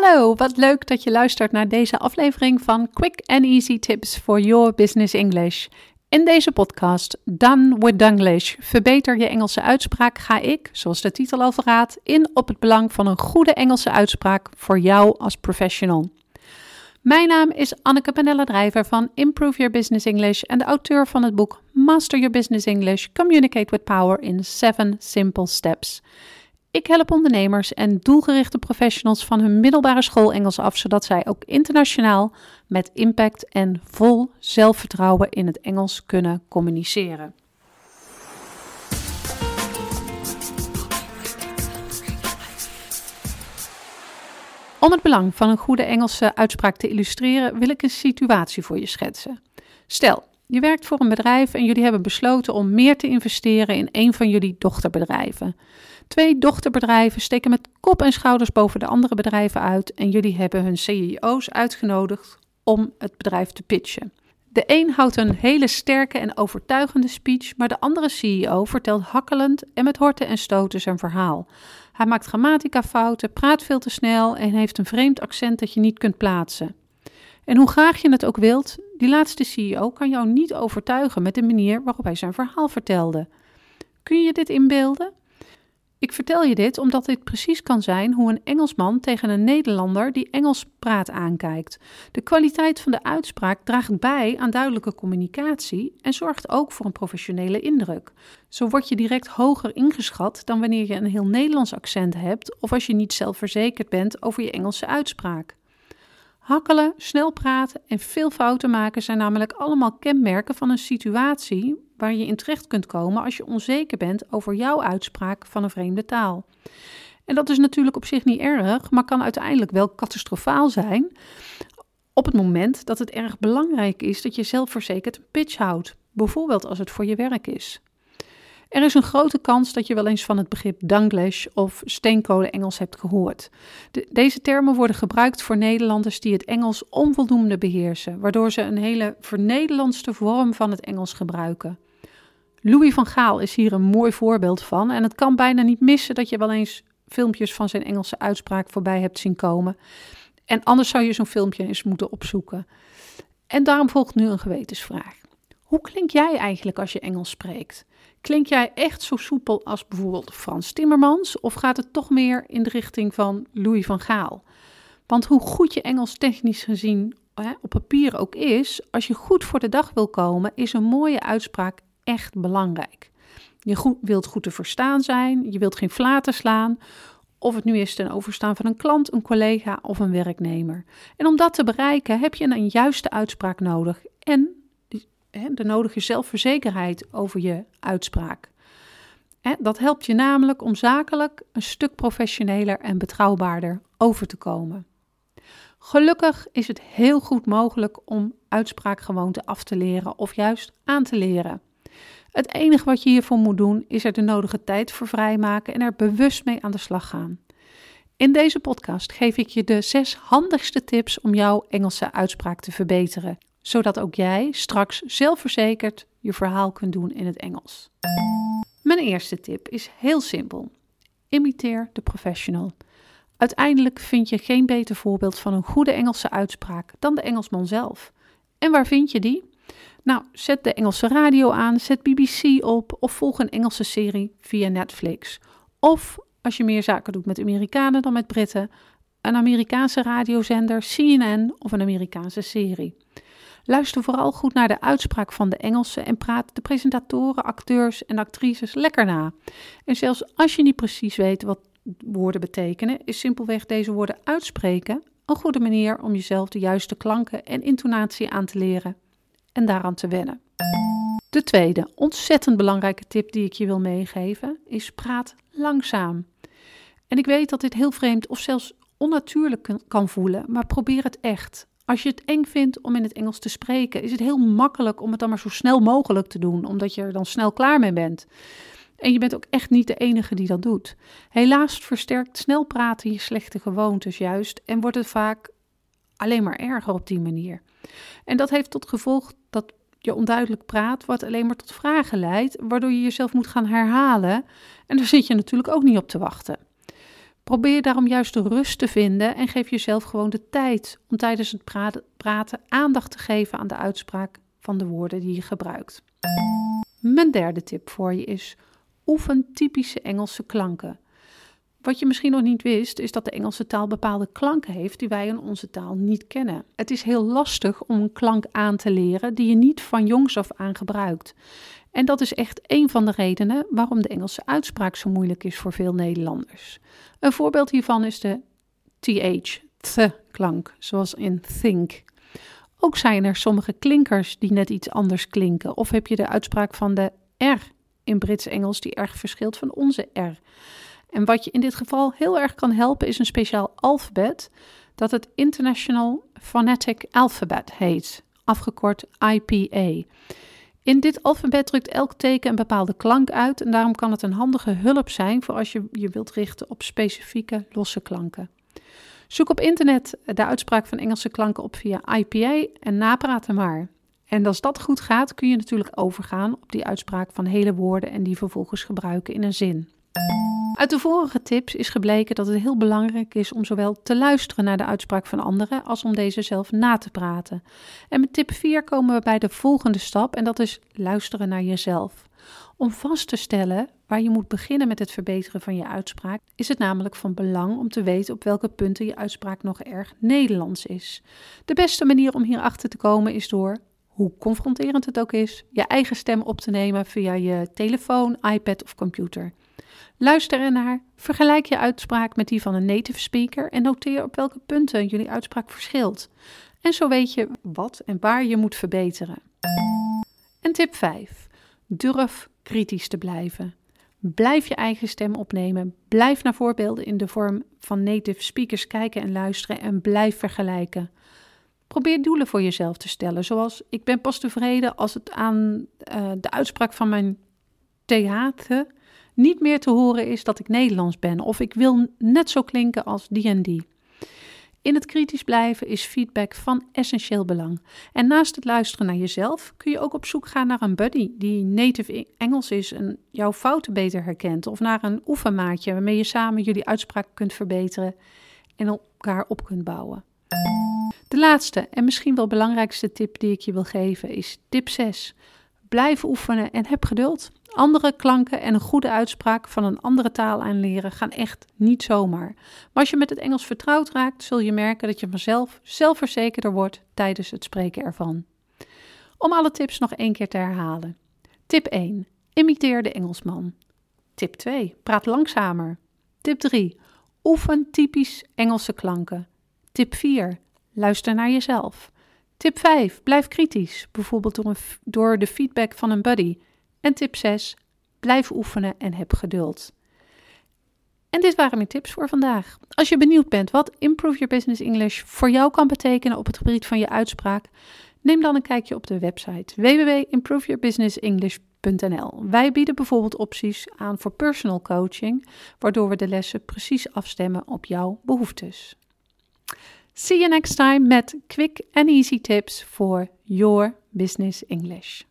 Hallo, wat leuk dat je luistert naar deze aflevering van Quick and Easy Tips for Your Business English. In deze podcast, Done with Dunglish, verbeter je Engelse uitspraak, ga ik, zoals de titel al verraadt, in op het belang van een goede Engelse uitspraak voor jou als professional. Mijn naam is Anneke Panella Drijver van Improve Your Business English en de auteur van het boek Master Your Business English: Communicate with Power in 7 Simple Steps. Ik help ondernemers en doelgerichte professionals van hun middelbare school Engels af, zodat zij ook internationaal met impact en vol zelfvertrouwen in het Engels kunnen communiceren. Om het belang van een goede Engelse uitspraak te illustreren, wil ik een situatie voor je schetsen. Stel, je werkt voor een bedrijf en jullie hebben besloten om meer te investeren in een van jullie dochterbedrijven. Twee dochterbedrijven steken met kop en schouders boven de andere bedrijven uit en jullie hebben hun CEO's uitgenodigd om het bedrijf te pitchen. De een houdt een hele sterke en overtuigende speech, maar de andere CEO vertelt hakkelend en met horten en stoten zijn verhaal. Hij maakt grammatica-fouten, praat veel te snel en heeft een vreemd accent dat je niet kunt plaatsen. En hoe graag je het ook wilt, die laatste CEO kan jou niet overtuigen met de manier waarop hij zijn verhaal vertelde. Kun je je dit inbeelden? Ik vertel je dit omdat dit precies kan zijn hoe een Engelsman tegen een Nederlander die Engels praat aankijkt. De kwaliteit van de uitspraak draagt bij aan duidelijke communicatie en zorgt ook voor een professionele indruk. Zo word je direct hoger ingeschat dan wanneer je een heel Nederlands accent hebt of als je niet zelfverzekerd bent over je Engelse uitspraak. Hakkelen, snel praten en veel fouten maken zijn namelijk allemaal kenmerken van een situatie waar je in terecht kunt komen als je onzeker bent over jouw uitspraak van een vreemde taal. En dat is natuurlijk op zich niet erg, maar kan uiteindelijk wel catastrofaal zijn op het moment dat het erg belangrijk is dat je zelfverzekerd een pitch houdt, bijvoorbeeld als het voor je werk is. Er is een grote kans dat je wel eens van het begrip Danglish of steenkolen-Engels hebt gehoord. deze termen worden gebruikt voor Nederlanders die het Engels onvoldoende beheersen, waardoor ze een hele vernederlandste vorm van het Engels gebruiken. Louis van Gaal is hier een mooi voorbeeld van en het kan bijna niet missen dat je wel eens filmpjes van zijn Engelse uitspraak voorbij hebt zien komen. En anders zou je zo'n filmpje eens moeten opzoeken. En daarom volgt nu een gewetensvraag. Hoe klink jij eigenlijk als je Engels spreekt? Klink jij echt zo soepel als bijvoorbeeld Frans Timmermans? Of gaat het toch meer in de richting van Louis van Gaal? Want hoe goed je Engels technisch gezien hè, op papier ook is, als je goed voor de dag wil komen, is een mooie uitspraak echt belangrijk. Je wilt goed te verstaan zijn, je wilt geen flaten slaan, of het nu is ten overstaan van een klant, een collega of een werknemer. En om dat te bereiken heb je een juiste uitspraak nodig en de nodige zelfverzekerheid over je uitspraak. Dat helpt je namelijk om zakelijk een stuk professioneler en betrouwbaarder over te komen. Gelukkig is het heel goed mogelijk om uitspraakgewoonten af te leren of juist aan te leren. Het enige wat je hiervoor moet doen is er de nodige tijd voor vrijmaken en er bewust mee aan de slag gaan. In deze podcast geef ik je de zes handigste tips om jouw Engelse uitspraak te verbeteren zodat ook jij straks zelfverzekerd je verhaal kunt doen in het Engels. Mijn eerste tip is heel simpel. Imiteer de professional. Uiteindelijk vind je geen beter voorbeeld van een goede Engelse uitspraak dan de Engelsman zelf. En waar vind je die? Nou, zet de Engelse radio aan, zet BBC op of volg een Engelse serie via Netflix. Of als je meer zaken doet met Amerikanen dan met Britten, een Amerikaanse radiozender, CNN of een Amerikaanse serie. Luister vooral goed naar de uitspraak van de Engelsen en praat de presentatoren, acteurs en actrices lekker na. En zelfs als je niet precies weet wat woorden betekenen, is simpelweg deze woorden uitspreken een goede manier om jezelf de juiste klanken en intonatie aan te leren en daaraan te wennen. De tweede, ontzettend belangrijke tip die ik je wil meegeven, is praat langzaam. En ik weet dat dit heel vreemd of zelfs onnatuurlijk kan voelen, maar probeer het echt. Als je het eng vindt om in het Engels te spreken, is het heel makkelijk om het dan maar zo snel mogelijk te doen, omdat je er dan snel klaar mee bent. En je bent ook echt niet de enige die dat doet. Helaas versterkt snel praten je slechte gewoontes juist en wordt het vaak alleen maar erger op die manier. En dat heeft tot gevolg dat je onduidelijk praat, wat alleen maar tot vragen leidt, waardoor je jezelf moet gaan herhalen. En daar zit je natuurlijk ook niet op te wachten. Probeer daarom juist de rust te vinden en geef jezelf gewoon de tijd om tijdens het praten aandacht te geven aan de uitspraak van de woorden die je gebruikt. Mijn derde tip voor je is: oefen typische Engelse klanken. Wat je misschien nog niet wist, is dat de Engelse taal bepaalde klanken heeft die wij in onze taal niet kennen. Het is heel lastig om een klank aan te leren die je niet van jongs af aan gebruikt. En dat is echt een van de redenen waarom de Engelse uitspraak zo moeilijk is voor veel Nederlanders. Een voorbeeld hiervan is de th, th klank, zoals in think. Ook zijn er sommige klinkers die net iets anders klinken. Of heb je de uitspraak van de R in Brits-Engels die erg verschilt van onze R. En wat je in dit geval heel erg kan helpen is een speciaal alfabet dat het International Phonetic Alphabet heet, afgekort IPA. In dit alfabet drukt elk teken een bepaalde klank uit en daarom kan het een handige hulp zijn voor als je je wilt richten op specifieke losse klanken. Zoek op internet de uitspraak van Engelse klanken op via IPA en napraat maar. En als dat goed gaat, kun je natuurlijk overgaan op die uitspraak van hele woorden en die vervolgens gebruiken in een zin. Uit de vorige tips is gebleken dat het heel belangrijk is om zowel te luisteren naar de uitspraak van anderen als om deze zelf na te praten. En met tip 4 komen we bij de volgende stap en dat is luisteren naar jezelf. Om vast te stellen waar je moet beginnen met het verbeteren van je uitspraak, is het namelijk van belang om te weten op welke punten je uitspraak nog erg Nederlands is. De beste manier om hierachter te komen is door hoe confronterend het ook is, je eigen stem op te nemen via je telefoon, iPad of computer. Luister ernaar, vergelijk je uitspraak met die van een native speaker en noteer op welke punten jullie uitspraak verschilt. En zo weet je wat en waar je moet verbeteren. En tip 5. Durf kritisch te blijven. Blijf je eigen stem opnemen. Blijf naar voorbeelden in de vorm van native speakers kijken en luisteren en blijf vergelijken. Probeer doelen voor jezelf te stellen, zoals ik ben pas tevreden als het aan uh, de uitspraak van mijn theater niet meer te horen is dat ik Nederlands ben of ik wil net zo klinken als die en die. In het kritisch blijven is feedback van essentieel belang. En naast het luisteren naar jezelf kun je ook op zoek gaan naar een buddy die native Engels is en jouw fouten beter herkent. Of naar een oefenmaatje waarmee je samen jullie uitspraak kunt verbeteren en elkaar op kunt bouwen. De laatste en misschien wel belangrijkste tip die ik je wil geven is tip 6. Blijf oefenen en heb geduld. Andere klanken en een goede uitspraak van een andere taal aanleren gaan echt niet zomaar. Maar als je met het Engels vertrouwd raakt, zul je merken dat je vanzelf zelfverzekerder wordt tijdens het spreken ervan. Om alle tips nog één keer te herhalen. Tip 1. Imiteer de Engelsman. Tip 2. Praat langzamer. Tip 3. Oefen typisch Engelse klanken. Tip 4. Luister naar jezelf. Tip 5. Blijf kritisch, bijvoorbeeld door, een, door de feedback van een buddy. En tip 6. Blijf oefenen en heb geduld. En dit waren mijn tips voor vandaag. Als je benieuwd bent wat Improve Your Business English voor jou kan betekenen op het gebied van je uitspraak, neem dan een kijkje op de website www.improveyourbusinessenglish.nl. Wij bieden bijvoorbeeld opties aan voor personal coaching, waardoor we de lessen precies afstemmen op jouw behoeftes. See you next time met quick and easy tips for your business English.